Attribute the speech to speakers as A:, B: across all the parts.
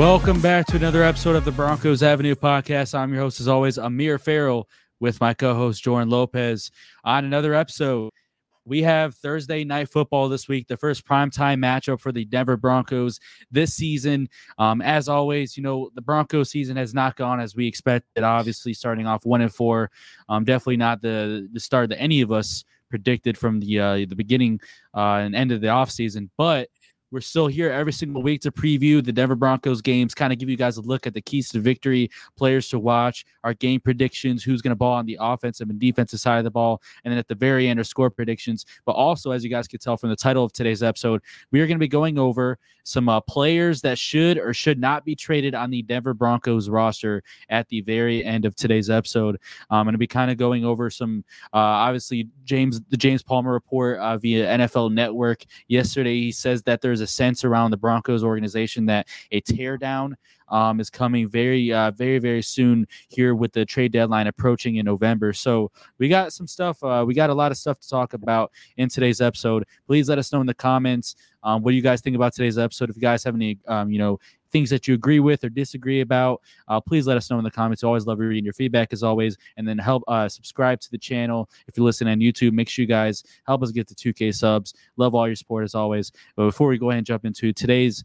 A: Welcome back to another episode of the Broncos Avenue podcast. I'm your host, as always, Amir Farrell, with my co host, Jordan Lopez. On another episode, we have Thursday night football this week, the first primetime matchup for the Denver Broncos this season. Um, as always, you know, the Broncos season has not gone as we expected, obviously, starting off one and four. Um, definitely not the, the start that any of us predicted from the uh, the beginning uh, and end of the offseason. But we're still here every single week to preview the Denver Broncos games, kind of give you guys a look at the keys to victory, players to watch, our game predictions, who's going to ball on the offensive and defensive side of the ball, and then at the very end, our score predictions. But also, as you guys can tell from the title of today's episode, we are going to be going over some uh, players that should or should not be traded on the Denver Broncos roster at the very end of today's episode. I'm going to be kind of going over some, uh, obviously, James the James Palmer report uh, via NFL Network yesterday. He says that there's a sense around the Broncos organization that a teardown um, is coming very, uh, very, very soon here with the trade deadline approaching in November. So we got some stuff. Uh, we got a lot of stuff to talk about in today's episode. Please let us know in the comments um, what do you guys think about today's episode. If you guys have any, um, you know, things that you agree with or disagree about, uh, please let us know in the comments. I always love reading your feedback as always. And then help uh, subscribe to the channel. If you listen on YouTube, make sure you guys help us get to 2K subs. Love all your support as always. But before we go ahead and jump into today's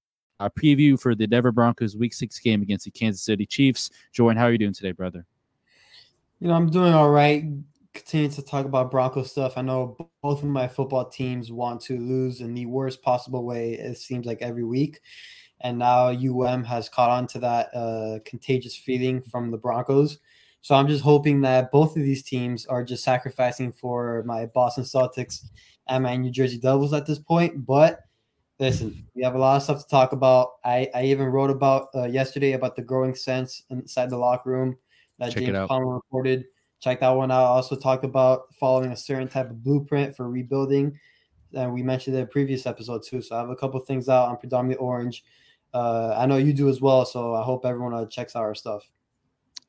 A: uh, preview for the Denver Broncos Week Six game against the Kansas City Chiefs. Jordan, how are you doing today, brother?
B: You know, I'm doing all right. Continue to talk about Bronco stuff. I know both of my football teams want to lose in the worst possible way. It seems like every week, and now UM has caught on to that uh, contagious feeling from the Broncos. So I'm just hoping that both of these teams are just sacrificing for my Boston Celtics and my New Jersey Devils at this point. But Listen, we have a lot of stuff to talk about. I, I even wrote about uh, yesterday about the growing sense inside the locker room that
A: Check
B: James Palmer reported. Check that one out. I also talked about following a certain type of blueprint for rebuilding. And we mentioned it in a previous episode too. So I have a couple things out on predominantly orange. Uh, I know you do as well. So I hope everyone uh, checks out our stuff.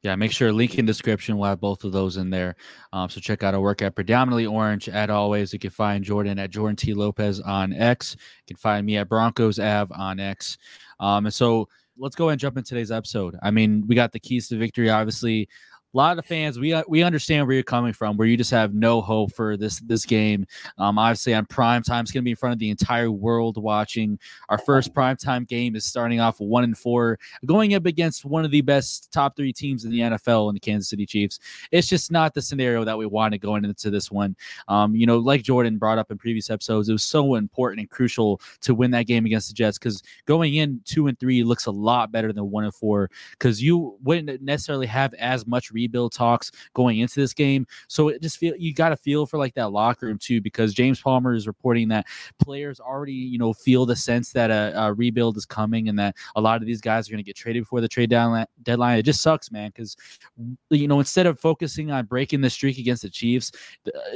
A: Yeah, make sure link in description. We'll have both of those in there. Um, so check out our work at Predominantly Orange. At always, you can find Jordan at Jordan T Lopez on X. You can find me at Broncos Av on X. Um, and so let's go and jump in today's episode. I mean, we got the keys to victory. Obviously, a lot of fans we uh, we understand where you're coming from where you just have no hope for this this game. Um obviously on prime time it's going to be in front of the entire world watching. Our first prime time game is starting off one and four going up against one of the best top three teams in the nfl in the kansas city chiefs. It's just not the scenario that we wanted going into this one. Um you know like jordan brought up in previous episodes it was so important and crucial to win that game against the jets because going in two and three looks a lot better than one and four because you wouldn't necessarily have as much rebuild talks going into this game. So it just feel you got to feel for like that locker room too, because James Palmer is reporting that players already you know feel the sense that a, a rebuild is coming and that a lot of these guys are going to get traded before the trade deadline. Deadline. It just sucks, man, because you know instead of focusing on breaking the streak against the Chiefs,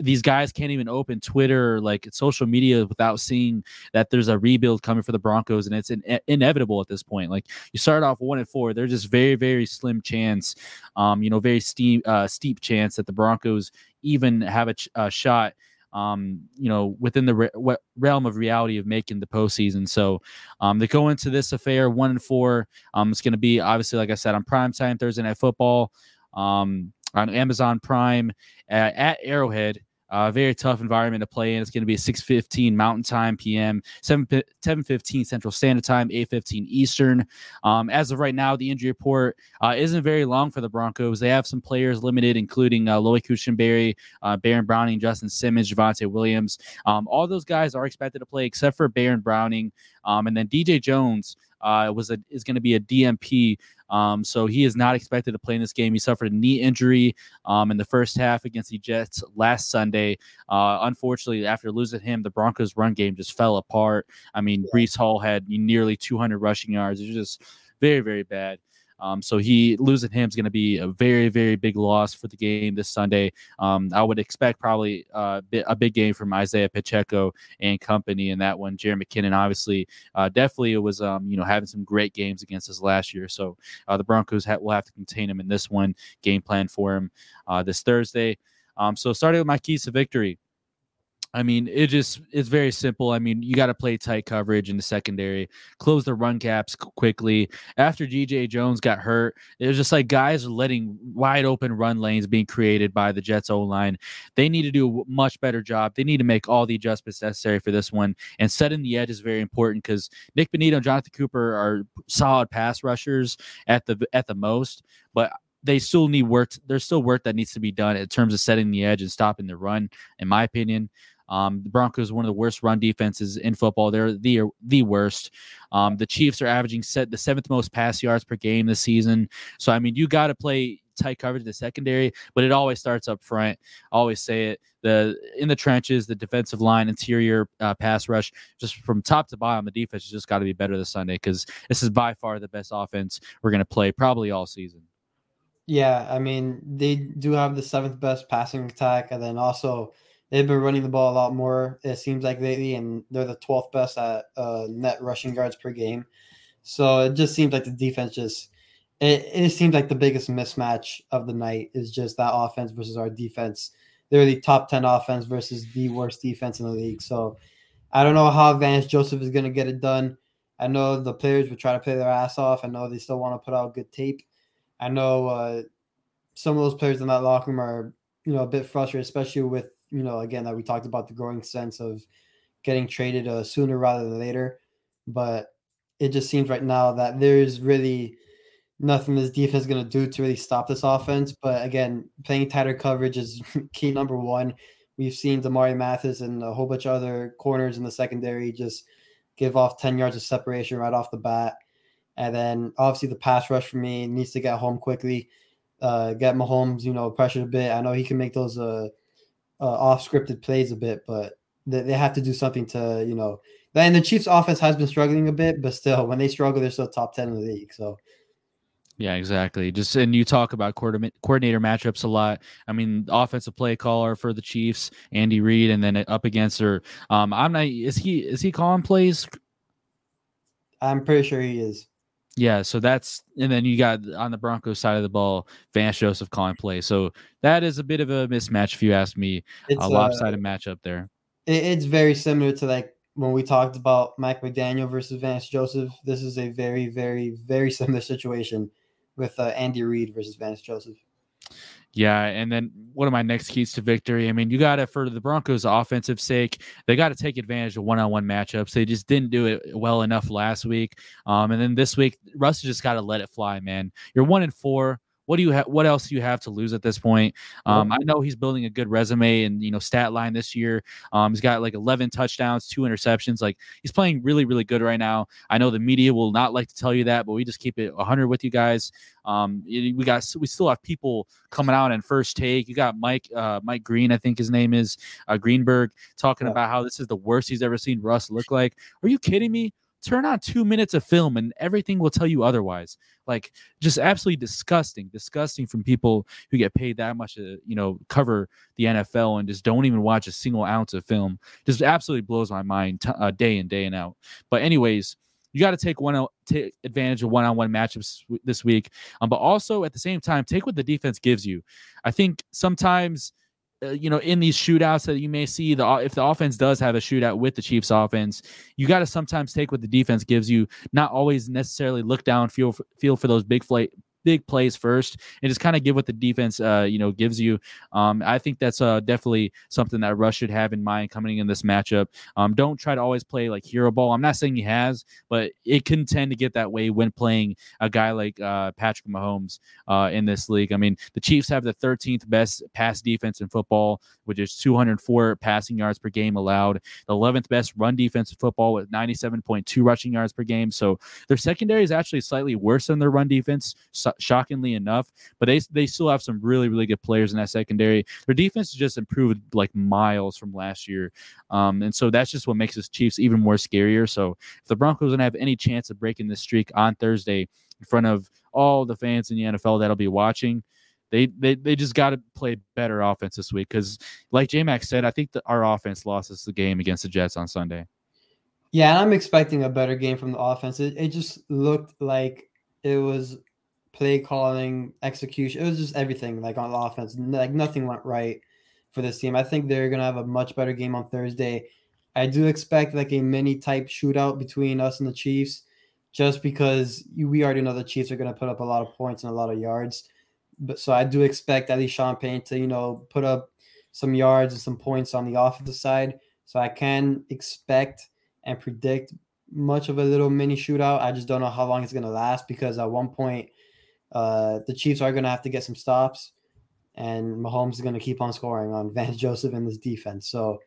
A: these guys can't even open Twitter or like social media without seeing that there's a rebuild coming for the Broncos, and it's in, inevitable at this point. Like you start off one and four, they're just very very slim chance, um, you know, very steep uh, steep chance that the Broncos even have a, ch- a shot. Um, you know, within the re- realm of reality of making the postseason. So um, they go into this affair one and four. Um, it's going to be obviously, like I said, on prime time Thursday night football um, on Amazon Prime at, at Arrowhead. Uh, very tough environment to play in. It's going to be 6:15 Mountain Time PM, 7 7:15 Central Standard Time, 8:15 Eastern. Um, as of right now, the injury report uh, isn't very long for the Broncos. They have some players limited, including uh, Lloyd Cushenberry, uh, Baron Browning, Justin Simmons, Javonte Williams. Um, all those guys are expected to play except for Baron Browning, um, and then DJ Jones uh, it was a, is going to be a DNP. um, so he is not expected to play in this game. He suffered a knee injury um, in the first half against the Jets last Sunday. Uh, unfortunately, after losing him, the Broncos' run game just fell apart. I mean, yeah. Breece Hall had nearly 200 rushing yards. It was just very very bad. Um, so he losing him is going to be a very, very big loss for the game this Sunday. Um, I would expect probably uh, a big game from Isaiah Pacheco and company in that one. Jerick McKinnon, obviously, uh, definitely it was um, you know having some great games against us last year. So uh, the Broncos ha- will have to contain him in this one. Game plan for him uh, this Thursday. Um, so starting with my keys to victory. I mean, it just it's very simple. I mean, you got to play tight coverage in the secondary, close the run gaps quickly. After DJ Jones got hurt, it was just like guys are letting wide open run lanes being created by the Jets O line. They need to do a much better job. They need to make all the adjustments necessary for this one. And setting the edge is very important because Nick Bonitto and Jonathan Cooper are solid pass rushers at the at the most, but they still need work. There's still work that needs to be done in terms of setting the edge and stopping the run, in my opinion. Um, the Broncos one of the worst run defenses in football. They're the the worst. Um, the Chiefs are averaging set the seventh most pass yards per game this season. So I mean, you got to play tight coverage in the secondary, but it always starts up front. I always say it. The in the trenches, the defensive line, interior uh, pass rush, just from top to bottom, the defense has just got to be better this Sunday because this is by far the best offense we're going to play probably all season.
B: Yeah, I mean they do have the seventh best passing attack, and then also They've been running the ball a lot more, it seems like lately, and they're the 12th best at uh, net rushing yards per game. So it just seems like the defense just it, it seems like the biggest mismatch of the night is just that offense versus our defense. They're the top 10 offense versus the worst defense in the league. So I don't know how Vance Joseph is going to get it done. I know the players would try to play their ass off. I know they still want to put out good tape. I know uh, some of those players in that locker room are, you know, a bit frustrated, especially with you know, again, that we talked about the growing sense of getting traded uh, sooner rather than later. But it just seems right now that there's really nothing this defense is going to do to really stop this offense. But again, playing tighter coverage is key number one. We've seen Damarri Mathis and a whole bunch of other corners in the secondary just give off 10 yards of separation right off the bat. And then obviously the pass rush for me needs to get home quickly. Uh, get Mahomes, you know, pressured a bit. I know he can make those uh, uh, off scripted plays a bit, but they, they have to do something to, you know, and the Chiefs offense has been struggling a bit, but still, when they struggle, they're still top 10 in the league. So,
A: yeah, exactly. Just and you talk about coordinator matchups a lot. I mean, offensive play caller for the Chiefs, Andy Reid, and then up against her. Um, I'm not. Is he is he calling plays?
B: I'm pretty sure he is.
A: Yeah, so that's and then you got on the Broncos side of the ball, Vance Joseph calling play. So that is a bit of a mismatch, if you ask me. It's a lopsided uh, matchup there.
B: it's very similar to like when we talked about Mike McDaniel versus Vance Joseph. This is a very, very, very similar situation with uh, Andy Reid versus Vance Joseph.
A: Yeah, and then one of my next keys to victory. I mean, you got it for the Broncos' offensive sake, they got to take advantage of one-on-one matchups. They just didn't do it well enough last week. Um, and then this week, Russ just got to let it fly, man. You're one and four. What do you have? What else do you have to lose at this point? Um, I know he's building a good resume and you know stat line this year. Um, he's got like 11 touchdowns, two interceptions. Like he's playing really, really good right now. I know the media will not like to tell you that, but we just keep it 100 with you guys. Um, we got we still have people coming out in first take. You got Mike uh, Mike Green, I think his name is uh, Greenberg, talking about how this is the worst he's ever seen Russ look like. Are you kidding me? Turn on two minutes of film and everything will tell you otherwise. Like just absolutely disgusting disgusting from people who get paid that much to you know cover the nfl and just don't even watch a single ounce of film. Just absolutely blows my mind t- uh, day in day and out. But anyways you got to take one take advantage of one-on-one matchups this week. Um, but also at the same time take what the defense gives you. I think sometimes uh, you know, in these shootouts that you may see, the if the offense does have a shootout with the Chiefs offense, you got to sometimes take what the defense gives you, not always necessarily look down, feel feel for those big flight big plays first and just kind of give what the defense uh, you know gives you. Um, I think that's uh, definitely something that Russ should have in mind coming in this matchup. Um, don't try to always play like hero ball. I'm not saying he has, but it can tend to get that way when playing a guy like uh, Patrick Mahomes uh, in this league. I mean, the Chiefs have the 13th best pass defense in football, which is 204 passing yards per game allowed. The 11th best run defense in football with 97.2 rushing yards per game. So their secondary is actually slightly worse than their run defense. So shockingly enough. But they they still have some really really good players in that secondary. Their defense has just improved like miles from last year, um, and so that's just what makes this Chiefs even more scarier. So if the Broncos don't have any chance of breaking this streak on Thursday, in front of all the fans in the NFL that'll be watching. They they, they just got to play better offense this week because, like J Mac said, I think that our offense lost us the game against the Jets on Sunday.
B: Yeah, and I'm expecting a better game from the offense. It, it just looked like it was play calling, execution. It was just everything like on offense. Like nothing went right for this team. I think they're gonna have a much better game on Thursday. I do expect like a mini type shootout between us and the Chiefs, just because we already know the Chiefs are gonna put up a lot of points and a lot of yards. But so I do expect at least Sean Payton to you know put up some yards and some points on the offensive side. So I can expect and predict much of a little mini shootout. I just don't know how long it's gonna last because at one point uh, the Chiefs are gonna have to get some stops and Mahomes is going to keep on scoring on Vance Joseph in this defense. So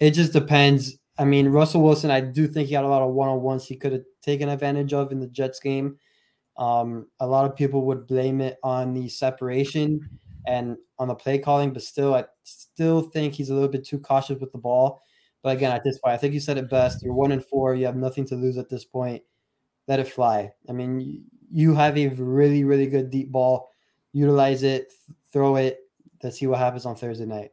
B: it just depends. I mean, Russell Wilson, I do think he had a lot of one on ones he could have taken advantage of in the Jets game. Um, a lot of people would blame it on the separation and on the play calling, but still, I still think he's a little bit too cautious with the ball. But again, at this point, I think you said it best. You're one and four. You have nothing to lose at this point. Let it fly. I mean, you have a really, really good deep ball. Utilize it, throw it. Let's see what happens on Thursday night.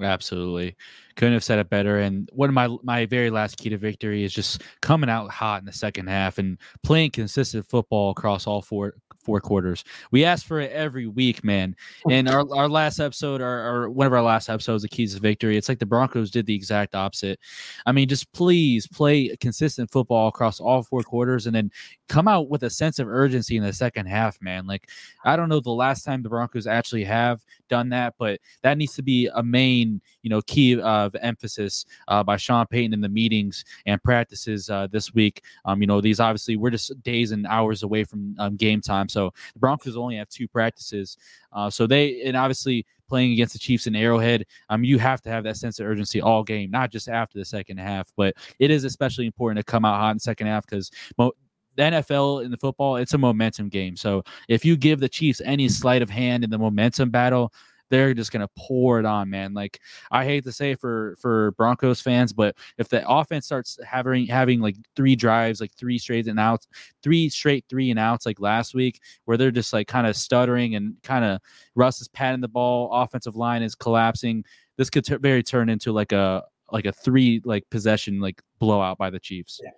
A: Absolutely. Couldn't have said it better. And one of my my very last key to victory is just coming out hot in the second half and playing consistent football across all four four quarters. We ask for it every week, man. And our, our last episode, or, or one of our last episodes, the keys to victory, it's like the Broncos did the exact opposite. I mean, just please play consistent football across all four quarters and then come out with a sense of urgency in the second half, man. Like, I don't know the last time the Broncos actually have done that, but that needs to be a main, you know, key of emphasis uh, by Sean Payton in the meetings and practices uh, this week. Um, you know, these obviously we're just days and hours away from um, game time, so the Broncos only have two practices. Uh, so they and obviously playing against the Chiefs in Arrowhead, um, you have to have that sense of urgency all game, not just after the second half. But it is especially important to come out hot in second half because mo- the NFL in the football, it's a momentum game. So if you give the Chiefs any sleight of hand in the momentum battle, they're just gonna pour it on, man. Like I hate to say for for Broncos fans, but if the offense starts having having like three drives, like three straight and outs, three straight three and outs, like last week, where they're just like kind of stuttering and kind of Russ is patting the ball, offensive line is collapsing. This could t- very turn into like a like a three like possession like blowout by the Chiefs.
B: Yeah.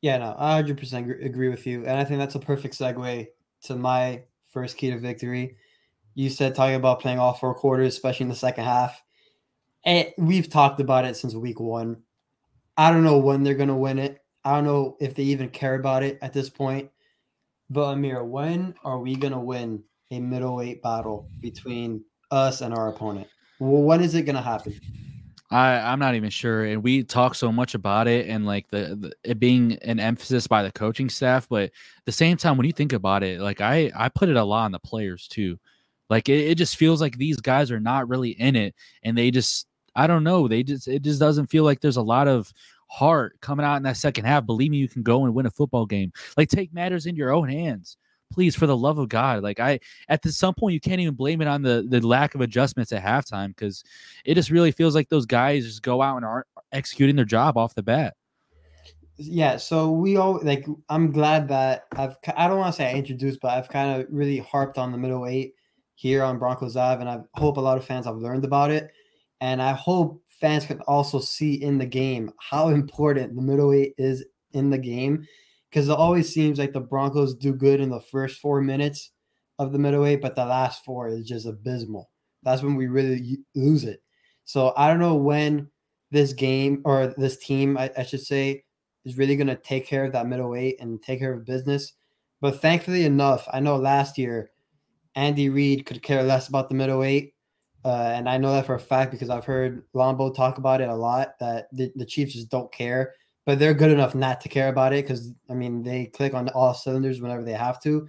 B: Yeah, no, I 100% agree with you. And I think that's a perfect segue to my first key to victory you said talking about playing all four quarters, especially in the second half. And we've talked about it since week one. I don't know when they're going to win it. I don't know if they even care about it at this point. But Amir, when are we going to win a middle eight battle between us and our opponent? Well, when is it going to happen?
A: I I'm not even sure, and we talk so much about it, and like the, the, it being an emphasis by the coaching staff. But at the same time, when you think about it, like I I put it a lot on the players too. Like it, it just feels like these guys are not really in it, and they just I don't know. They just it just doesn't feel like there's a lot of heart coming out in that second half. Believe me, you can go and win a football game. Like take matters in your own hands. Please, for the love of God. Like I at some point you can't even blame it on the the lack of adjustments at halftime because it just really feels like those guys just go out and aren't executing their job off the bat.
B: Yeah, so we all like I'm glad that I've I don't want to say I introduced, but I've kind of really harped on the middle eight here on Broncos Ave, and I hope a lot of fans have learned about it. And I hope fans can also see in the game how important the middle eight is in the game, because it always seems like the Broncos do good in the first four minutes of the middle eight, but the last four is just abysmal. That's when we really lose it. So I don't know when this game or this team, I, I should say, is really going to take care of that middle eight and take care of business. But thankfully enough, I know last year Andy Reid could care less about the middle eight. Uh, and I know that for a fact because I've heard Lombo talk about it a lot that the, the Chiefs just don't care, but they're good enough not to care about it because, I mean, they click on all cylinders whenever they have to.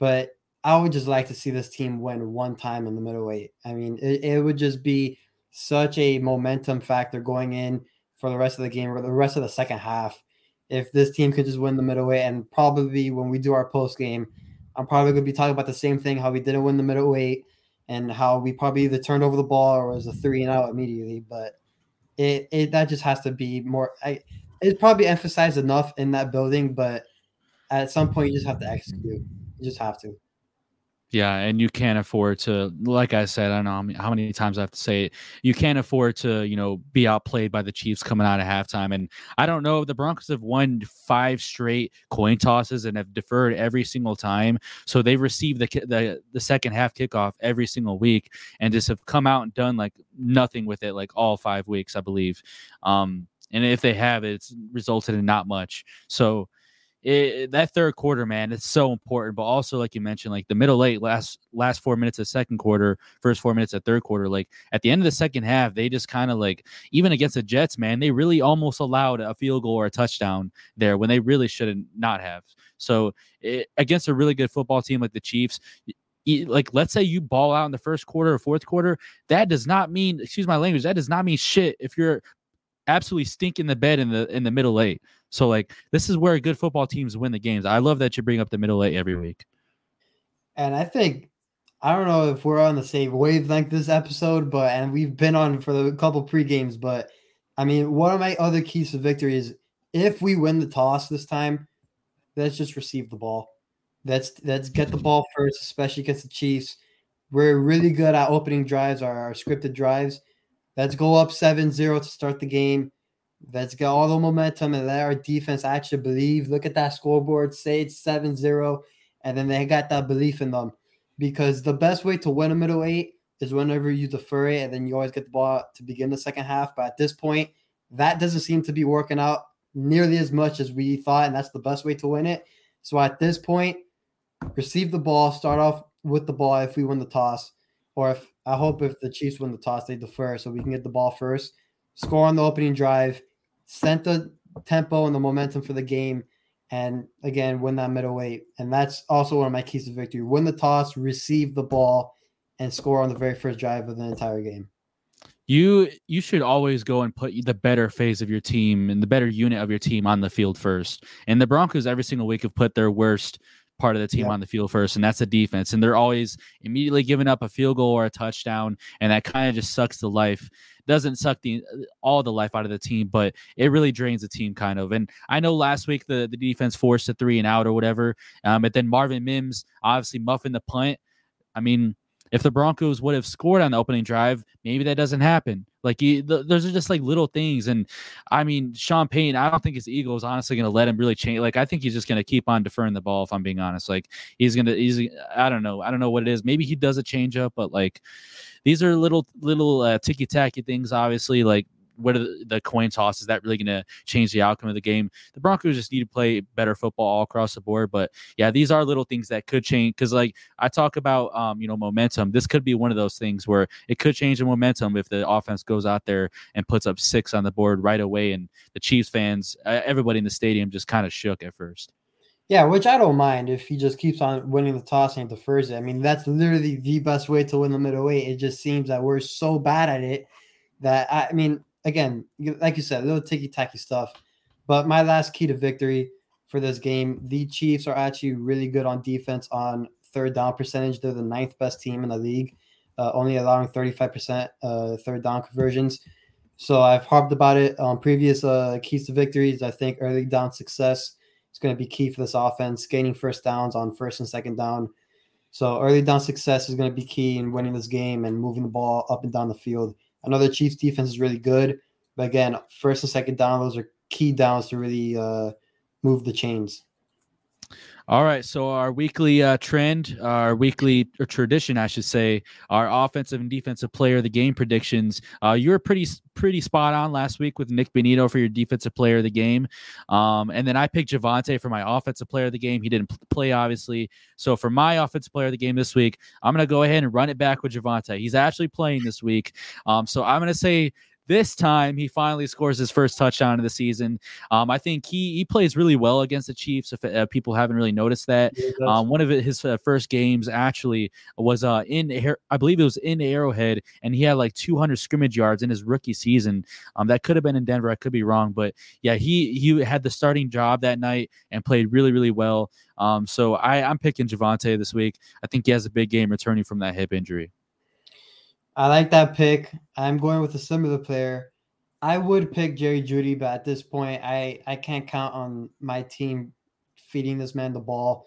B: But I would just like to see this team win one time in the middle eight. I mean, it, it would just be such a momentum factor going in for the rest of the game or the rest of the second half if this team could just win the middle eight and probably when we do our post game – I'm probably going to be talking about the same thing how we didn't win the middle eight and how we probably either turned over the ball or was a three and out immediately. But it, it that just has to be more. I it's probably emphasized enough in that building, but at some point you just have to execute. You just have to.
A: Yeah, and you can't afford to, like I said, I don't know how many, times I have to say it. You can't afford to, you know, be outplayed by the Chiefs coming out of halftime. And I don't know, the Broncos have won five straight coin tosses and have deferred every single time. So they've received the the the second half kickoff every single week and just have come out and done like nothing with it, like all five weeks, I believe. Um, and if they have, it's resulted in not much. So it, that third quarter, man, it's so important. But also, like you mentioned, like the middle eight, last last four minutes of second quarter, first four minutes of third quarter, like at the end of the second half, they just kind of like even against the Jets, man, they really almost allowed a field goal or a touchdown there when they really should not have. So it, against a really good football team like the Chiefs, like let's say you ball out in the first quarter or fourth quarter, that does not mean excuse my language, that does not mean shit if you're absolutely stinking the bed in the in the middle eight. So like this is where good football teams win the games. I love that you bring up the middle eight every week.
B: And I think I don't know if we're on the same wavelength this episode, but and we've been on for a couple pre games, but I mean, one of my other keys to victory is if we win the toss this time, let's just receive the ball. Let's let's get the ball first, especially against the Chiefs. We're really good at opening drives, our, our scripted drives. Let's go up 7-0 to start the game. Let's get all the momentum and let our defense actually believe. Look at that scoreboard, say it's 7 0, and then they got that belief in them. Because the best way to win a middle eight is whenever you defer it and then you always get the ball to begin the second half. But at this point, that doesn't seem to be working out nearly as much as we thought, and that's the best way to win it. So at this point, receive the ball, start off with the ball if we win the toss, or if I hope if the Chiefs win the toss, they defer so we can get the ball first, score on the opening drive, set the tempo and the momentum for the game, and again win that middle eight. And that's also one of my keys to victory: win the toss, receive the ball, and score on the very first drive of the entire game.
A: You you should always go and put the better phase of your team and the better unit of your team on the field first. And the Broncos every single week have put their worst part of the team on the field first, and that's the defense. And they're always immediately giving up a field goal or a touchdown, and that kind of just sucks the life doesn't suck the all the life out of the team, but it really drains the team kind of. And I know last week the, the defense forced a three and out or whatever. Um, but then Marvin Mims obviously muffing the punt. I mean, if the Broncos would have scored on the opening drive, maybe that doesn't happen. Like the, those are just like little things. And I mean, Sean Payton, I don't think his ego is honestly going to let him really change. Like I think he's just going to keep on deferring the ball. If I'm being honest, like he's going to, he's, I don't know, I don't know what it is. Maybe he does a change up, but like these are little little uh, ticky tacky things. Obviously, like what are the, the coin toss? Is that really going to change the outcome of the game? The Broncos just need to play better football all across the board. But yeah, these are little things that could change. Because like I talk about, um, you know, momentum. This could be one of those things where it could change the momentum if the offense goes out there and puts up six on the board right away, and the Chiefs fans, everybody in the stadium, just kind of shook at first.
B: Yeah, which I don't mind if he just keeps on winning the toss and defers it. I mean, that's literally the best way to win the middle eight. It just seems that we're so bad at it that I mean, again, like you said, a little ticky tacky stuff. But my last key to victory for this game, the Chiefs are actually really good on defense on third down percentage. They're the ninth best team in the league, uh, only allowing 35% uh, third down conversions. So I've harped about it on previous uh, keys to victories. I think early down success is going to be key for this offense, gaining first downs on first and second down. So early down success is going to be key in winning this game and moving the ball up and down the field. The Chiefs defense is really good, but again, first and second down, those are key downs to really uh, move the chains.
A: All right. So our weekly uh, trend, our weekly tradition, I should say, our offensive and defensive player of the game predictions. Uh, you were pretty pretty spot on last week with Nick Bonitto for your defensive player of the game, um, and then I picked Javonte for my offensive player of the game. He didn't play obviously, so for my offensive player of the game this week, I'm gonna go ahead and run it back with Javonte. He's actually playing this week, um, so I'm gonna say this time, he finally scores his first touchdown of the season. Um, I think he he plays really well against the Chiefs. If uh, people haven't really noticed that, um, one of his uh, first games actually was uh, in I believe it was in Arrowhead, and he had like 200 scrimmage yards in his rookie season. Um, that could have been in Denver. I could be wrong, but yeah, he he had the starting job that night and played really really well. Um, so I I'm picking Javonte this week. I think he has a big game returning from that hip injury.
B: I like that pick. I'm going with a similar player. I would pick Jerry Jeudy, but at this point, I I can't count on my team feeding this man the ball.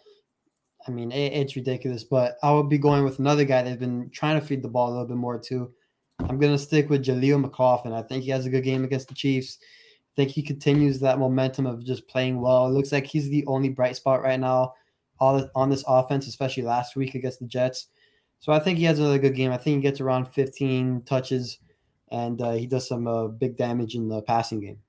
B: I mean, it, it's ridiculous. But I would be going with another guy that's been trying to feed the ball a little bit more too. I'm gonna stick with Jaleel McLaughlin. I think he has a good game against the Chiefs. I think he continues that momentum of just playing well. It looks like he's the only bright spot right now on this offense, especially last week against the Jets. So I think he has another good game. I think he gets around 15 touches, and uh, he does some uh, big damage in the passing game.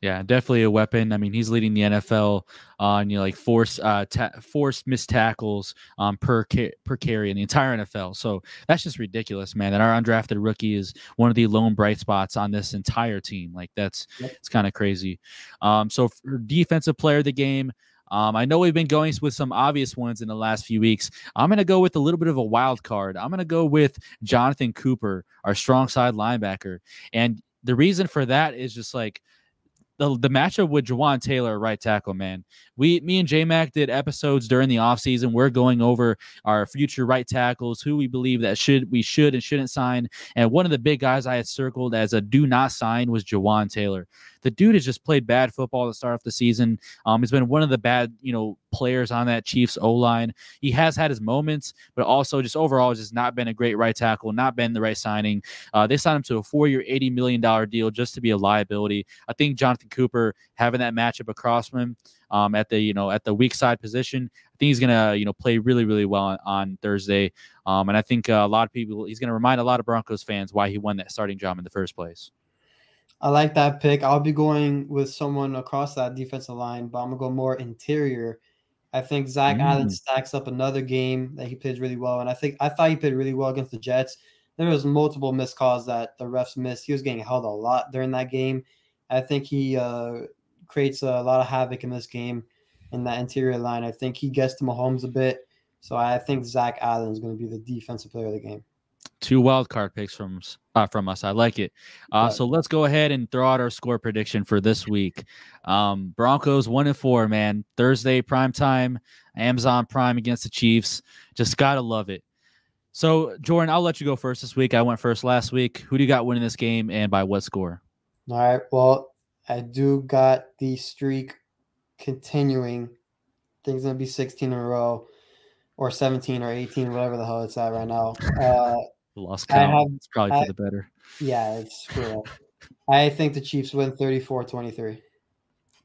A: Yeah, definitely a weapon. I mean, he's leading the NFL on you know like force uh ta- forced missed tackles um per ca- per carry in the entire NFL. So that's just ridiculous, man. That our undrafted rookie is one of the lone bright spots on this entire team. Like that's yep. it's kind of crazy. Um, so for defensive player of the game. Um, I know we've been going with some obvious ones in the last few weeks. I'm going to go with a little bit of a wild card. I'm going to go with Jonathan Cooper, our strong side linebacker. And the reason for that is just like the, the matchup with Jawaan Taylor, right tackle, man. We, me and J Mac did episodes during the offseason. We're going over our future right tackles, who we believe that should we should and shouldn't sign. And one of the big guys I had circled as a do not sign was Jawaan Taylor the dude has just played bad football to start off the season. Um, he's been one of the bad, you know, players on that Chiefs O line. He has had his moments, but also just overall just not been a great right tackle, not been the right signing. Uh, they signed him to a four-year, eighty million dollar deal just to be a liability. I think Jonathan Cooper having that matchup across from him. Um, at the you know at the weak side position. I think he's gonna you know play really really well on, on Thursday, um, and I think uh, a lot of people he's gonna remind a lot of Broncos fans why he won that starting job in the first place.
B: I like that pick. I'll be going with someone across that defensive line, but I'm gonna go more interior. I think Zach mm. Allen stacks up another game that he plays really well, and I think I thought he played really well against the Jets. There was multiple missed calls that the refs missed. He was getting held a lot during that game. I think he uh, creates a lot of havoc in this game in that interior line. I think he gets to Mahomes a bit, so I think Zach Allen is going to be the defensive player of the game
A: two wild card picks from uh, from us. I like it. Uh, so let's go ahead and throw out our score prediction for this week. Um, Broncos one and four, man. Thursday prime time, Amazon Prime against the Chiefs. Just gotta love it. So Jordan, I'll let you go first this week. I went first last week. Who do you got winning this game, and by what score?
B: All right. Well, I do got the streak continuing. Things gonna be 16 in a row or 17 or 18, whatever the hell it's at right now. Uh,
A: Lost count. Have, it's probably I, for the better.
B: Yeah, it's true. I think the Chiefs win 34 23.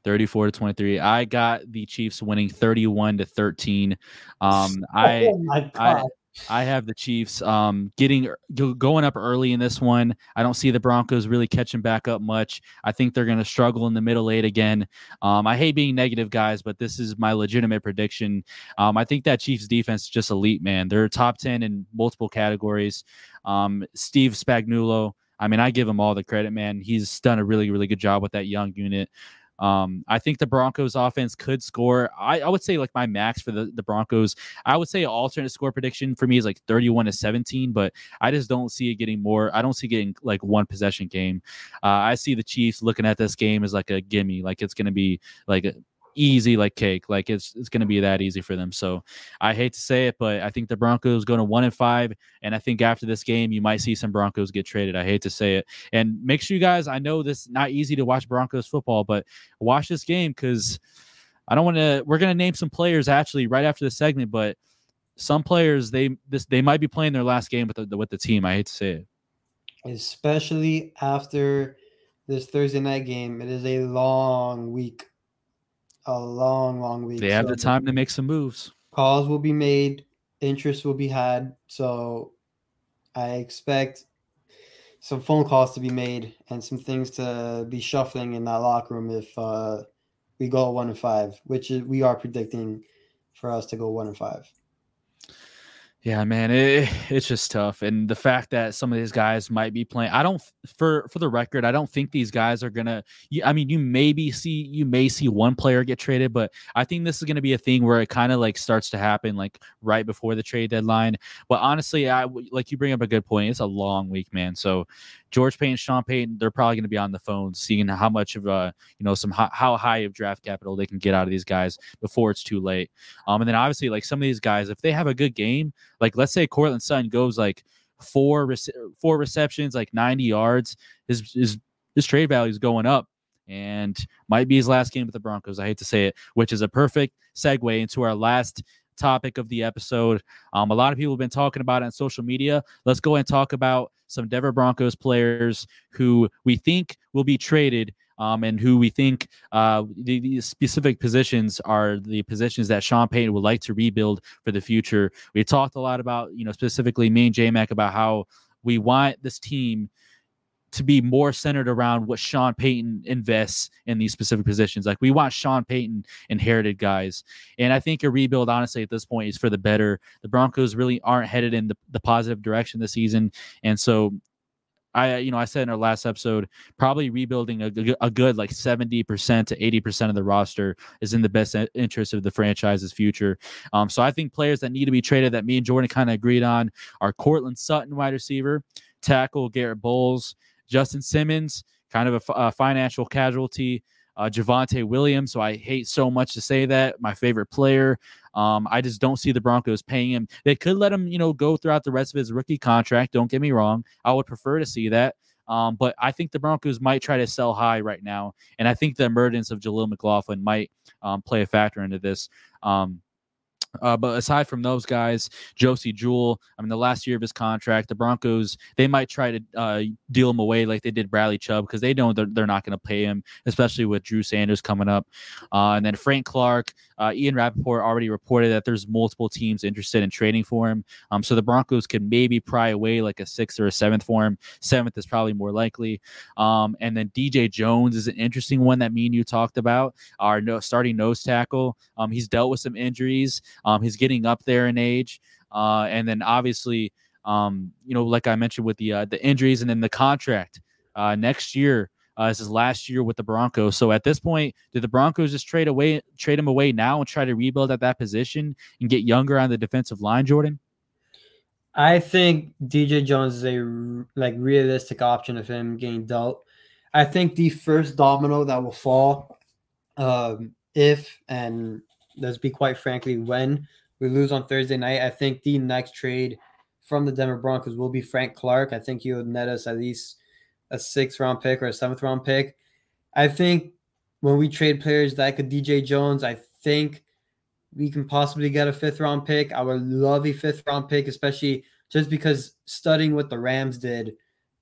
A: 34 to 23. I got the Chiefs winning 31 to 13. Um, I, oh I, I have the Chiefs um, getting going up early in this one. I don't see the Broncos really catching back up much. I think they're going to struggle in the middle eight again. Um, I hate being negative, guys, but this is my legitimate prediction. Um, I think that Chiefs defense is just elite, man. They're top ten in multiple categories. Um, Steve Spagnuolo. I mean, I give him all the credit, man. He's done a really, really good job with that young unit. Um, I think the Broncos offense could score. I, I would say like my max for the, the Broncos, I would say alternate score prediction for me is like 31 to 17, but I just don't see it getting more. I don't see getting like one possession game. Uh, I see the Chiefs looking at this game as like a gimme, like it's going to be like easy like cake. Like it's it's going to be that easy for them. So I hate to say it, but I think the Broncos going to one and five, and I think after this game you might see some Broncos get traded. I hate to say it, and make sure you guys. I know this not easy to watch Broncos football, but watch this game because I don't want to. We're going to name some players actually right after the segment, but some players they this they might be playing their last game with the with the team. I hate to say it,
B: especially after this Thursday night game. It is a long week a long, long week.
A: They have so the time to make some moves.
B: Calls will be made, interest will be had. So I expect some phone calls to be made and some things to be shuffling in that locker room if uh, we go one and five, which is, we are predicting for us to go one and five.
A: Yeah, man, it, it's just tough, and the fact that some of these guys might be playing. I don't, for for the record, I don't think these guys are gonna. I mean, you maybe see you may see one player get traded, but I think this is gonna be a thing where it kind of like starts to happen like right before the trade deadline. But honestly, I like you bring up a good point. It's a long week, man. So George Paton, Sean Payton, they're probably going to be on the phone seeing how much of a, you know, some how high of draft capital they can get out of these guys before it's too late. Um, and then obviously, like some of these guys, if they have a good game, like let's say Courtland Sutton goes like four four receptions, like 90 yards, his his his trade value is going up. and might be his last game with the Broncos. I hate to say it, which is a perfect segue into our last topic of the episode. Um, a lot of people have been talking about it on social media. Let's go and talk about some Denver Broncos players who we think will be traded um, and who we think uh, the, the, specific positions are the positions that Sean Payton would like to rebuild for the future. We talked a lot about, you know, specifically me and J Mac about how we want this team to be more centered around what Sean Payton invests in these specific positions. Like we want Sean Payton inherited guys. And I think a rebuild, honestly, at this point is for the better. The Broncos really aren't headed in the, the positive direction this season. And so I, you know, I said in our last episode, probably rebuilding a, a good like 70% to 80% of the roster is in the best interest of the franchise's future. Um, so I think players that need to be traded that me and Jordan kind of agreed on are Courtland Sutton, wide receiver, tackle Garett Bolles, Justin Simmons, kind of a, financial casualty. Uh, Javonte Williams. So I hate so much to say that my favorite player. Um, I just don't see the Broncos paying him. They could let him, you know, go throughout the rest of his rookie contract. Don't get me wrong. I would prefer to see that. Um, but I think the Broncos might try to sell high right now, and I think the emergence of Jaleel McLaughlin might um, play a factor into this. Um, uh, but aside from those guys, Josey Jewell, I mean, the last year of his contract, the Broncos, they might try to uh, deal him away like they did Bradley Chubb because they know they're, they're not going to pay him, especially with Drew Sanders coming up. Uh, and then Frank Clark, uh, Ian Rapoport already reported that there's multiple teams interested in trading for him. Um, so the Broncos could maybe pry away like a sixth or a seventh for him. Seventh is probably more likely. Um, and then DJ Jones is an interesting one that me and you talked about, our no, starting nose tackle. Um, he's dealt with some injuries. Um, he's getting up there in age, uh, and then obviously, um, you know, like I mentioned with the uh, the injuries and then the contract uh, next year. Uh, this is last year with the Broncos. So at this point, did the Broncos just trade away, trade him away now and try to rebuild at that position and get younger on the defensive line, Jordan?
B: I think DJ Jones is a like realistic option of him getting dealt. I think the first domino that will fall, um, if and let's be quite frankly, when we lose on Thursday night, I think the next trade from the Denver Broncos will be Frank Clark. I think he would net us at least a sixth round pick or a seventh round pick. I think when we trade players like a DJ Jones, I think we can possibly get a fifth round pick. I would love a fifth round pick, especially just because studying what the Rams did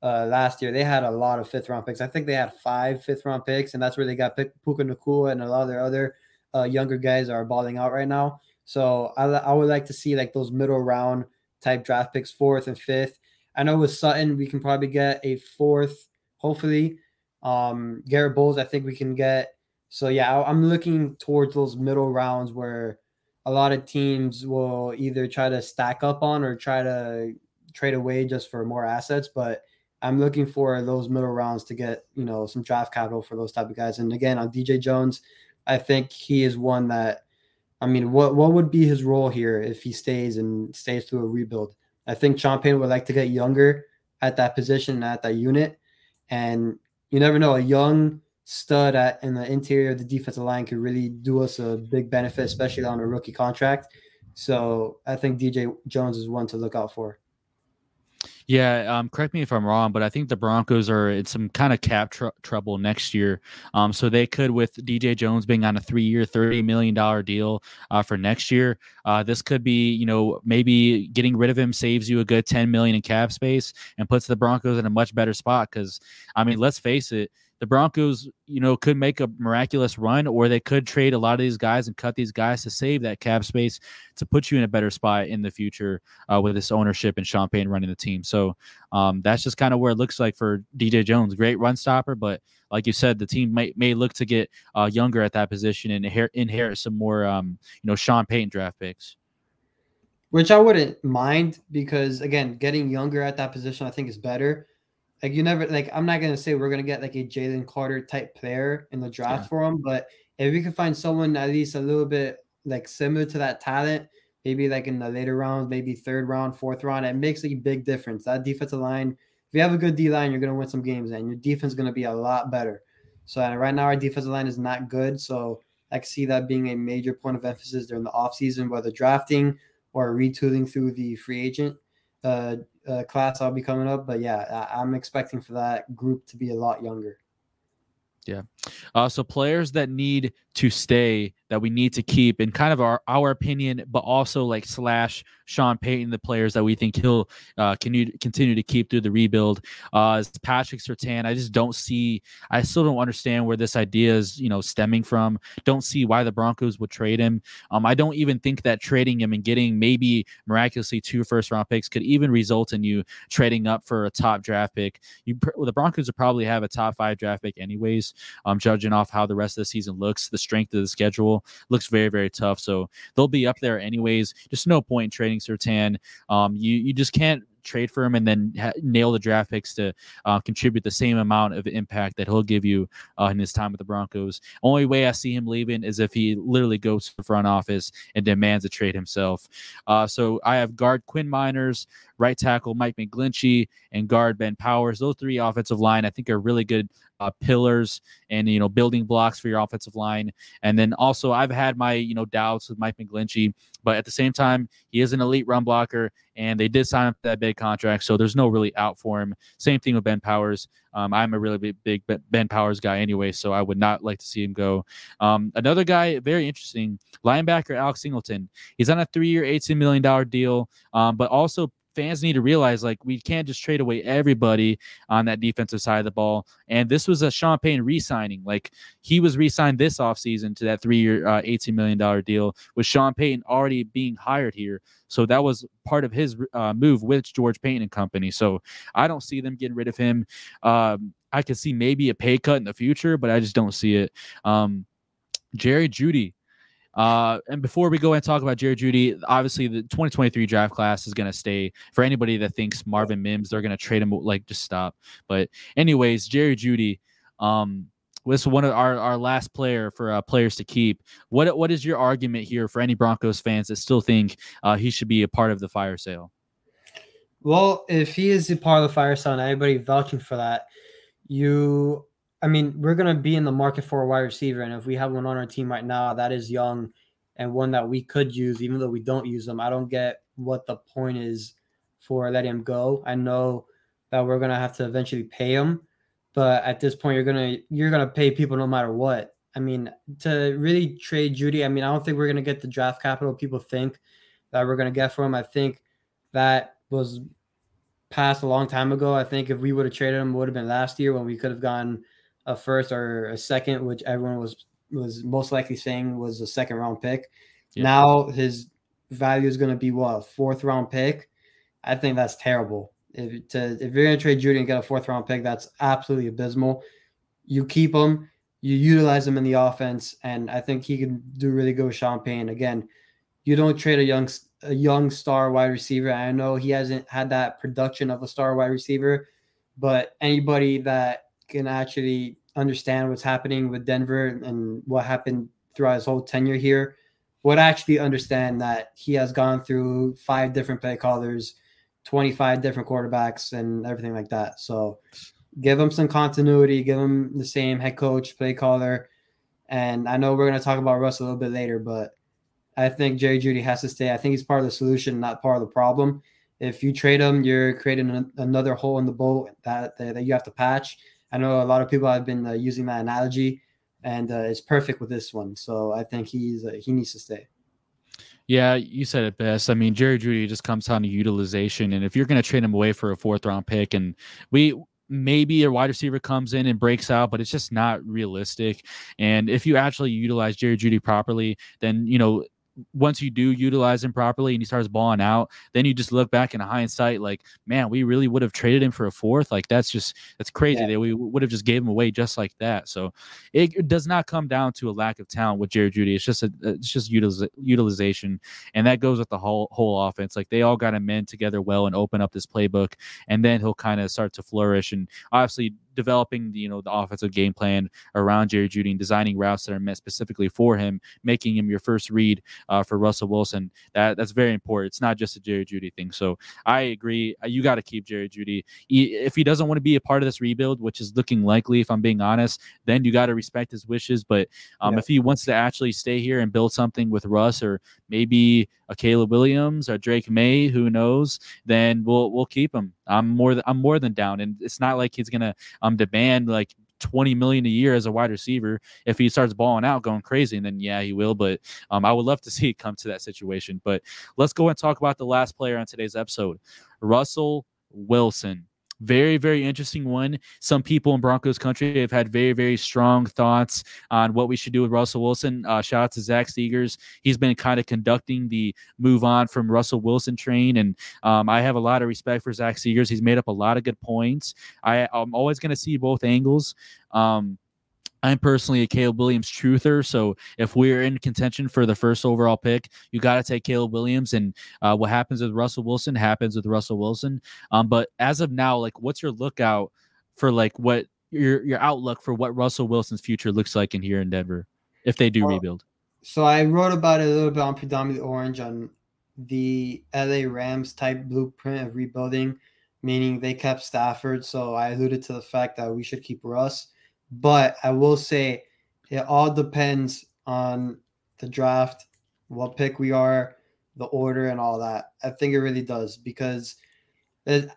B: uh, last year, they had a lot of fifth round picks. I think they had five fifth round picks, and that's where they got Puka Nacua and a lot of their other uh, younger guys are balling out right now. So I, I would like to see like those middle round type draft picks, fourth and fifth. I know with Sutton we can probably get a fourth, hopefully. Um, Garett Bolles, I think we can get. So yeah, I, I'm looking towards those middle rounds where a lot of teams will either try to stack up on or try to trade away just for more assets. But I'm looking for those middle rounds to get you know some draft capital for those type of guys. And again, on DJ Jones, I think he is one that, I mean, what what would be his role here if he stays and stays through a rebuild? I think Payton would like to get younger at that position, at that unit, and you never know. A young stud at in the interior of the defensive line could really do us a big benefit, especially on a rookie contract. So I think DJ Jones is one to look out for.
A: Yeah, um, correct me if I'm wrong, but I think the Broncos are in some kind of cap tr- trouble next year. Um, so they could, with DJ Jones being on a three-year, thirty million dollar deal uh, for next year, uh, this could be, you know, maybe getting rid of him saves you a good ten million in cap space and puts the Broncos in a much better spot. Because I mean, let's face it, the Broncos, you know, could make a miraculous run, or they could trade a lot of these guys and cut these guys to save that cap space to put you in a better spot in the future uh, with this ownership and Sean Payton running the team. So um, that's just kind of where it looks like for DJ Jones. Great run stopper, but like you said, the team may, may look to get uh, younger at that position and inherit, inherit some more, um, you know, Sean Payton draft picks.
B: Which I wouldn't mind because again, getting younger at that position I think is better like you never like I'm not gonna say we're gonna get like a Jalen Carter type player in the draft yeah. for him, but if we can find someone at least a little bit like similar to that talent, maybe like in the later rounds, maybe third round, fourth round, it makes a big difference. That defensive line, if you have a good D line, you're gonna win some games, and your defense is gonna be a lot better. So right now our defensive line is not good. So I can see that being a major point of emphasis during the offseason, whether drafting or retooling through the free agent uh, uh, class I'll be coming up. But yeah, I, am expecting for that group to be a lot younger.
A: Yeah. Uh, so players that need to stay that we need to keep in kind of our, our opinion, but also like slash Sean Payton, the players that we think he'll uh, continue, continue to keep through the rebuild. Uh, is Patrick Surtain, I just don't see, I still don't understand where this idea is, you know, stemming from. Don't see why the Broncos would trade him. Um, I don't even think that trading him and getting maybe miraculously two first round picks could even result in you trading up for a top draft pick. You, the Broncos would probably have a top five draft pick anyways, um, judging off how the rest of the season looks, the strength of the schedule looks very, very tough. So they'll be up there anyways. Just no point trading Surtain. Um, you you just can't trade for him and then ha- nail the draft picks to uh, contribute the same amount of impact that he'll give you uh, in his time with the Broncos. Only way I see him leaving is if he literally goes to the front office and demands a trade himself. Uh, so I have guard Quinn Meinerz, right tackle Mike McGlinchey, and guard Ben Powers. Those three offensive line I think are really good uh, pillars and you know building blocks for your offensive line. And then also I've had my you know doubts with Mike McGlinchey, but at the same time he is an elite run blocker, and they did sign up that big contract, so there's no really out for him. Same thing with Ben Powers. Um, I'm a really big, big Ben Powers guy anyway, so I would not like to see him go. Um, another guy, very interesting, linebacker Alex Singleton. He's on a three-year, $18 million deal, um, but also fans need to realize like we can't just trade away everybody on that defensive side of the ball. And this was a Sean Payton re-signing. Like he was re-signed this offseason to that three-year, uh, $18 million deal with Sean Payton already being hired here. So that was part of his uh, move with George Paton and company. So I don't see them getting rid of him. Um, I could see maybe a pay cut in the future, but I just don't see it. Um, Jerry Jeudy, uh, and before we go and talk about Jerry Jeudy, obviously the 2023 draft class is going to stay. For anybody that thinks Marvin Mims, they're going to trade him, like just stop. But anyways, Jerry Jeudy, um, was one of our, our last player for uh, players to keep. What what is your argument here for any Broncos fans that still think uh, he should be a part of the fire sale?
B: Well, if he is a part of the fire sale and anybody vouching for that, you I mean, we're going to be in the market for a wide receiver. And if we have one on our team right now that is young and one that we could use, even though we don't use them, I don't get what the point is for letting him go. I know that we're going to have to eventually pay him. But at this point, you're gonna you're gonna pay people no matter what. I mean, to really trade Jeudy, I mean, I don't think we're gonna get the draft capital people think that we're gonna get for him. I think that was passed a long time ago. I think if we would have traded him, it would have been last year when we could have gotten a first or a second, which everyone was was most likely saying was a second round pick. Yeah. Now his value is going to be what a fourth round pick. I think that's terrible. If to if you're going to trade Jeudy and get a fourth round pick, that's absolutely abysmal. You keep him, you utilize him in the offense, and I think he can do really good with Payton. Again, you don't trade a young a young star wide receiver. I know he hasn't had that production of a star wide receiver, but anybody that can actually understand what's happening with Denver and what happened throughout his whole tenure here would actually understand that he has gone through five different play callers, 25 different quarterbacks, and everything like that. So give him some continuity, give him the same head coach, play caller. And I know we're going to talk about Russ a little bit later, but I think Jerry Jeudy has to stay. I think he's part of the solution, not part of the problem. If you trade him, you're creating an, another hole in the boat that, that, that you have to patch. I know a lot of people have been uh, using that analogy, and uh, it's perfect with this one. So I think he's uh, he needs to stay.
A: Yeah, you said it best. I mean, Jerry Jeudy just comes down to utilization, and if you're going to trade him away for a fourth round pick, and we maybe a wide receiver comes in and breaks out, but it's just not realistic. And if you actually utilize Jerry Jeudy properly, then you know once you do utilize him properly and he starts balling out, then you just look back in hindsight, like, man, we really would have traded him for a fourth. Like that's just that's crazy yeah. that we would have just gave him away just like that. So it, does not come down to a lack of talent with Jerry Jeudy. It's just a uh, it's just utiliz- utilization, and that goes with the whole whole offense. Like they all got to mend together well and open up this playbook, and then he'll kind of start to flourish. And obviously, developing the, you know the offensive game plan around Jerry Jeudy and designing routes that are meant specifically for him, making him your first read uh, for Russell Wilson. That that's very important. It's not just a Jerry Jeudy thing. So I agree. Uh, you got to keep Jerry Jeudy. If he doesn't want to be a part of this rebuild, which is looking likely, if I'm being honest, then you got to respect his wishes. But um, yeah. if he wants to actually stay here and build something with Russ or maybe a Caleb Williams or Drake Maye, who knows, then we'll we'll keep him. I'm more than I'm more than down, and it's not like he's gonna um demand like 20 million a year as a wide receiver. If he starts balling out, going crazy, and then yeah, he will. But um, I would love to see it come to that situation. But let's go and talk about the last player on today's episode, Russell Wilson very very interesting one some people in broncos country have had very very strong thoughts on what we should do with russell wilson uh, shout out to zach Segars. he's been kind of conducting the move on from russell wilson train and um, i have a lot of respect for zach Segars. he's made up a lot of good points I, i'm always going to see both angles um, I'm personally a Caleb Williams truther. So if we're in contention for the first overall pick, you got to take Caleb Williams. And uh, what happens with Russell Wilson happens with Russell Wilson. Um, but as of now, like, what's your lookout for like what your your outlook for what Russell Wilson's future looks like in here in Denver if they do rebuild?
B: So I wrote about it a little bit on predominantly orange on the LA Rams type blueprint of rebuilding, meaning they kept Stafford. So I alluded to the fact that we should keep Russ but I will say it all depends on the draft, what pick we are, the order, and all that. I think it really does because, it,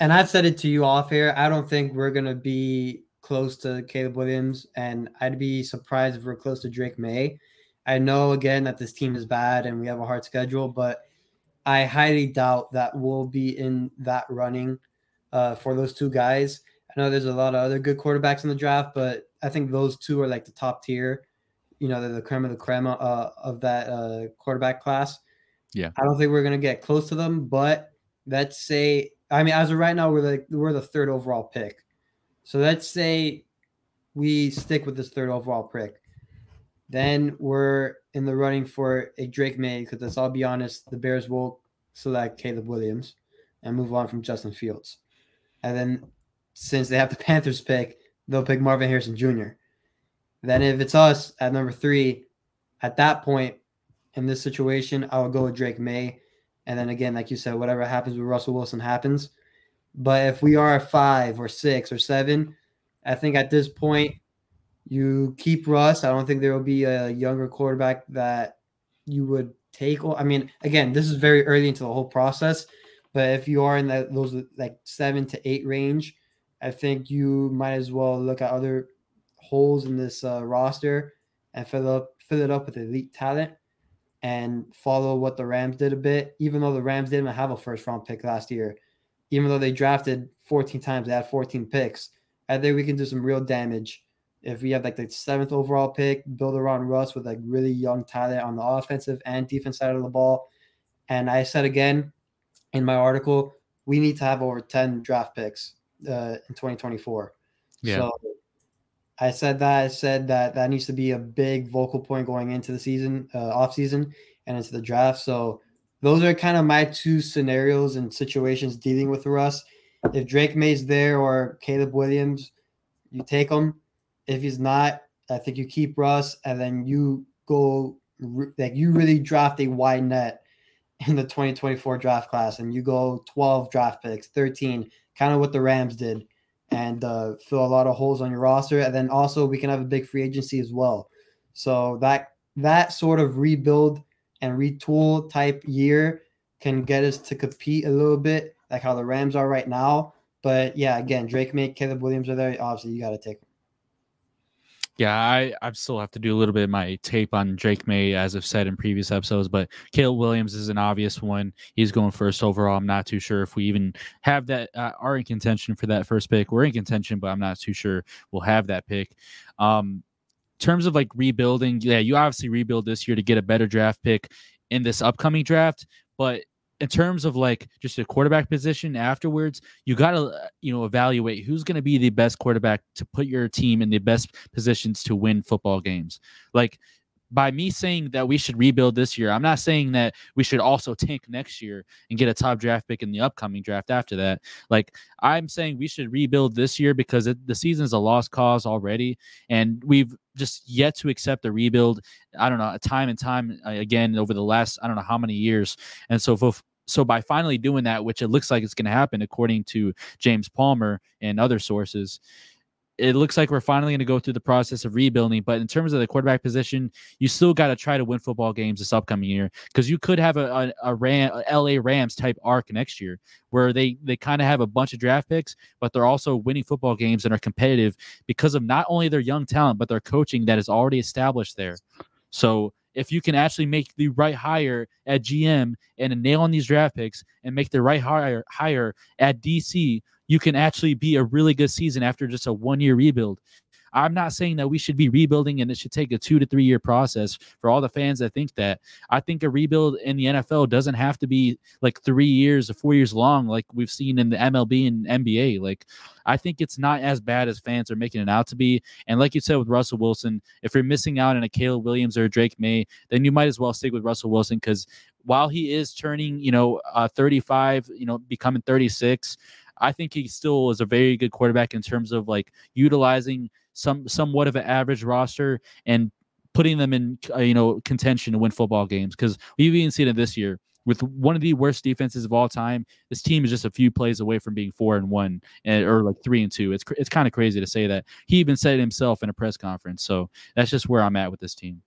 B: and I've said it to you off here. I don't think we're gonna be close to Caleb Williams, and I'd be surprised if we're close to Drake Maye. I know again that this team is bad and we have a hard schedule, but I highly doubt that we'll be in that running uh, for those two guys. I know there's a lot of other good quarterbacks in the draft, but I think those two are like the top tier. You know, they're the creme of the creme uh, of that uh, quarterback class.
A: Yeah,
B: I don't think we're gonna get close to them, but let's say, I mean, as of right now, we're like we're the third overall pick. So let's say we stick with this third overall pick. Then we're in the running for a Drake Maye because let's all be honest, the Bears will select Caleb Williams and move on from Justin Fields. And then since they have the Panthers pick, they'll pick Marvin Harrison Jr. Then if it's us at number three, at that point in this situation, I would go with Drake Maye. And then again, like you said, whatever happens with Russell Wilson happens. But if we are five or six or seven, I think at this point you keep Russ. I don't think there will be a younger quarterback that you would take. I mean, again, this is very early into the whole process. But if you are in that those like seven to eight range, I think you might as well look at other holes in this uh, roster and fill up fill it up with elite talent and follow what the Rams did a bit. Even though the Rams didn't have a first round pick last year, even though they drafted 14 times, they had 14 picks. I think we can do some real damage if we have like the seventh overall pick, build around Russ with like really young talent on the offensive and defense side of the ball. And I said again in my article, we need to have over 10 draft picks uh, in 2024. Yeah. So I said that I said that that needs to be a big vocal point going into the season, uh, off season, and into the draft. So those are kind of my two scenarios and situations dealing with Russ. If Drake Maye's there or Caleb Williams, you take him. If he's not, I think you keep Russ, and then you go like you really draft a wide net in the 2024 draft class, and you go 12 draft picks, 13 kind of what the Rams did, and uh, fill a lot of holes on your roster. And then also we can have a big free agency as well. So that that sort of rebuild and retool type year can get us to compete a little bit, like how the Rams are right now. But yeah, again, Drake Maye, Caleb Williams are there. Obviously, you got to take.
A: Yeah, I, I still have to do a little bit of my tape on Drake Maye, as I've said in previous episodes, but Caleb Williams is an obvious one. He's going first overall. I'm not too sure if we even have that, uh, are in contention for that first pick. We're in contention, but I'm not too sure we'll have that pick. Um, terms of like rebuilding, yeah, you obviously rebuild this year to get a better draft pick in this upcoming draft, but in terms of like just a quarterback position afterwards, you got to you know evaluate who's going to be the best quarterback to put your team in the best positions to win football games. Like by me saying that we should rebuild this year, I'm not saying that we should also tank next year and get a top draft pick in the upcoming draft after that. Like I'm saying we should rebuild this year because it, the season is a lost cause already, and we've just yet to accept the rebuild. I don't know, a time and time uh, again over the last I don't know how many years, and so so by finally doing that, which it looks like it's going to happen according to James Palmer and other sources, it looks like we're finally going to go through the process of rebuilding. But in terms of the quarterback position, you still got to try to win football games this upcoming year because you could have a, a, a, Ram, LA Rams type arc next year where they they kind of have a bunch of draft picks, but they're also winning football games and are competitive because of not only their young talent but their coaching that is already established there. So if you can actually make the right hire at GM and nail on these draft picks and make the right hire hire at DC, you can actually be a really good season after just a one year rebuild. I'm not saying that we should be rebuilding and it should take a two to three year process for all the fans that think that. I think a rebuild in the NFL doesn't have to be like three years or four years long, like we've seen in the MLB and NBA. Like, I think it's not as bad as fans are making it out to be. And like you said with Russell Wilson, if you're missing out on a Caleb Williams or a Drake Maye, then you might as well stick with Russell Wilson because while he is turning, you know, uh, 35, you know, becoming 36, I think he still is a very good quarterback in terms of like utilizing some somewhat of an average roster and putting them in uh, you know contention to win football games because we've even seen it this year with one of the worst defenses of all time. This team is just a few plays away from being four and one, and, or like three and two. It's it's kind of crazy to say that. He even said it himself in a press conference. So that's just where I'm at with this team.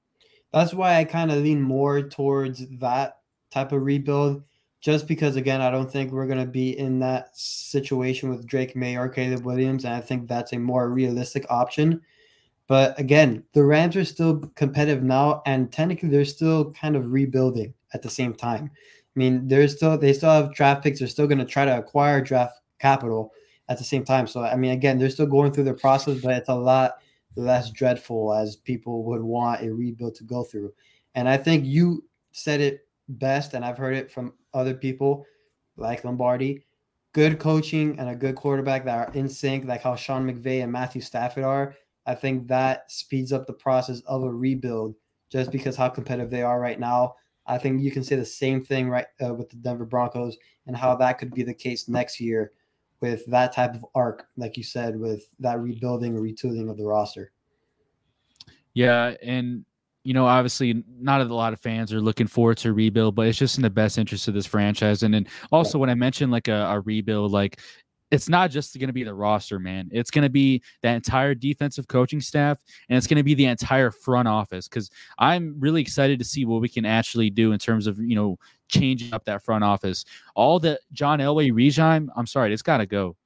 B: That's why I kind of lean more towards that type of rebuild just because again I don't think we're going to be in that situation with Drake Maye or Caleb Williams and I think that's a more realistic option. But again, the Rams are still competitive now and technically they're still kind of rebuilding at the same time. I mean, they're still they still have draft picks, they're still going to try to acquire draft capital at the same time. So I mean again, they're still going through the process, but it's a lot less dreadful as people would want a rebuild to go through. And I think you said it best, and I've heard it from other people like Lombardi. Good coaching and a good quarterback that are in sync, like how Sean McVay and Matthew Stafford are. I think that speeds up the process of a rebuild just because how competitive they are right now. I think you can say the same thing right uh, with the Denver Broncos and how that could be the case next year with that type of arc, like you said, with that rebuilding or retooling of the roster.
A: Yeah, and you know, obviously not a lot of fans are looking forward to rebuild, but it's just in the best interest of this franchise. And then also when I mentioned like a, a rebuild, like it's not just going to be the roster, man. It's going to be that entire defensive coaching staff and it's going to be the entire front office because I'm really excited to see what we can actually do in terms of, you know, changing up that front office. All the John Elway regime, I'm sorry, it's got to go.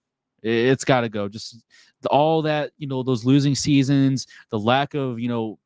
A: It's got to go. Just all that, you know, those losing seasons, the lack of, you know,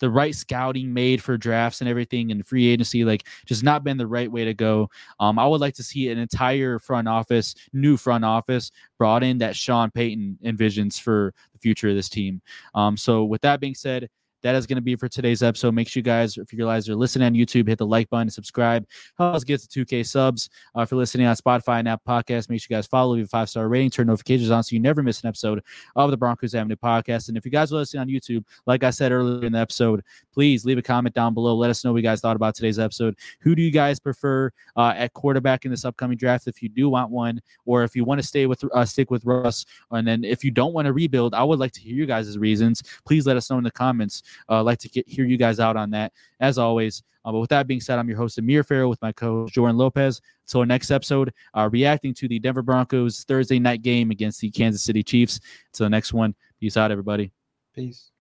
A: the right scouting made for drafts and everything and free agency like just not been the right way to go. Um, I would like to see an entire front office, new front office brought in that Sean Payton envisions for the future of this team. Um, so with that being said, that is going to be for today's episode. Make sure you guys, if you guys are listening on YouTube, hit the like button, and subscribe. Help us get to 2K subs. Uh, if you're listening on Spotify and Apple Podcasts, make sure you guys follow, leave a five star rating, turn notifications on so you never miss an episode of the Broncos Avenue podcast. And if you guys are listening on YouTube, like I said earlier in the episode, please leave a comment down below. Let us know what you guys thought about today's episode. Who do you guys prefer uh, at quarterback in this upcoming draft? If you do want one, or if you want to stay with uh, stick with Russ, and then if you don't want to rebuild, I would like to hear you guys' reasons. Please let us know in the comments. Uh, like to get hear you guys out on that as always. Uh, but with that being said, I'm your host Amir Farrell with my co-host Jordan Lopez. Until our next episode, uh, reacting to the Denver Broncos Thursday night game against the Kansas City Chiefs. Until the next one, peace out, everybody.
B: Peace.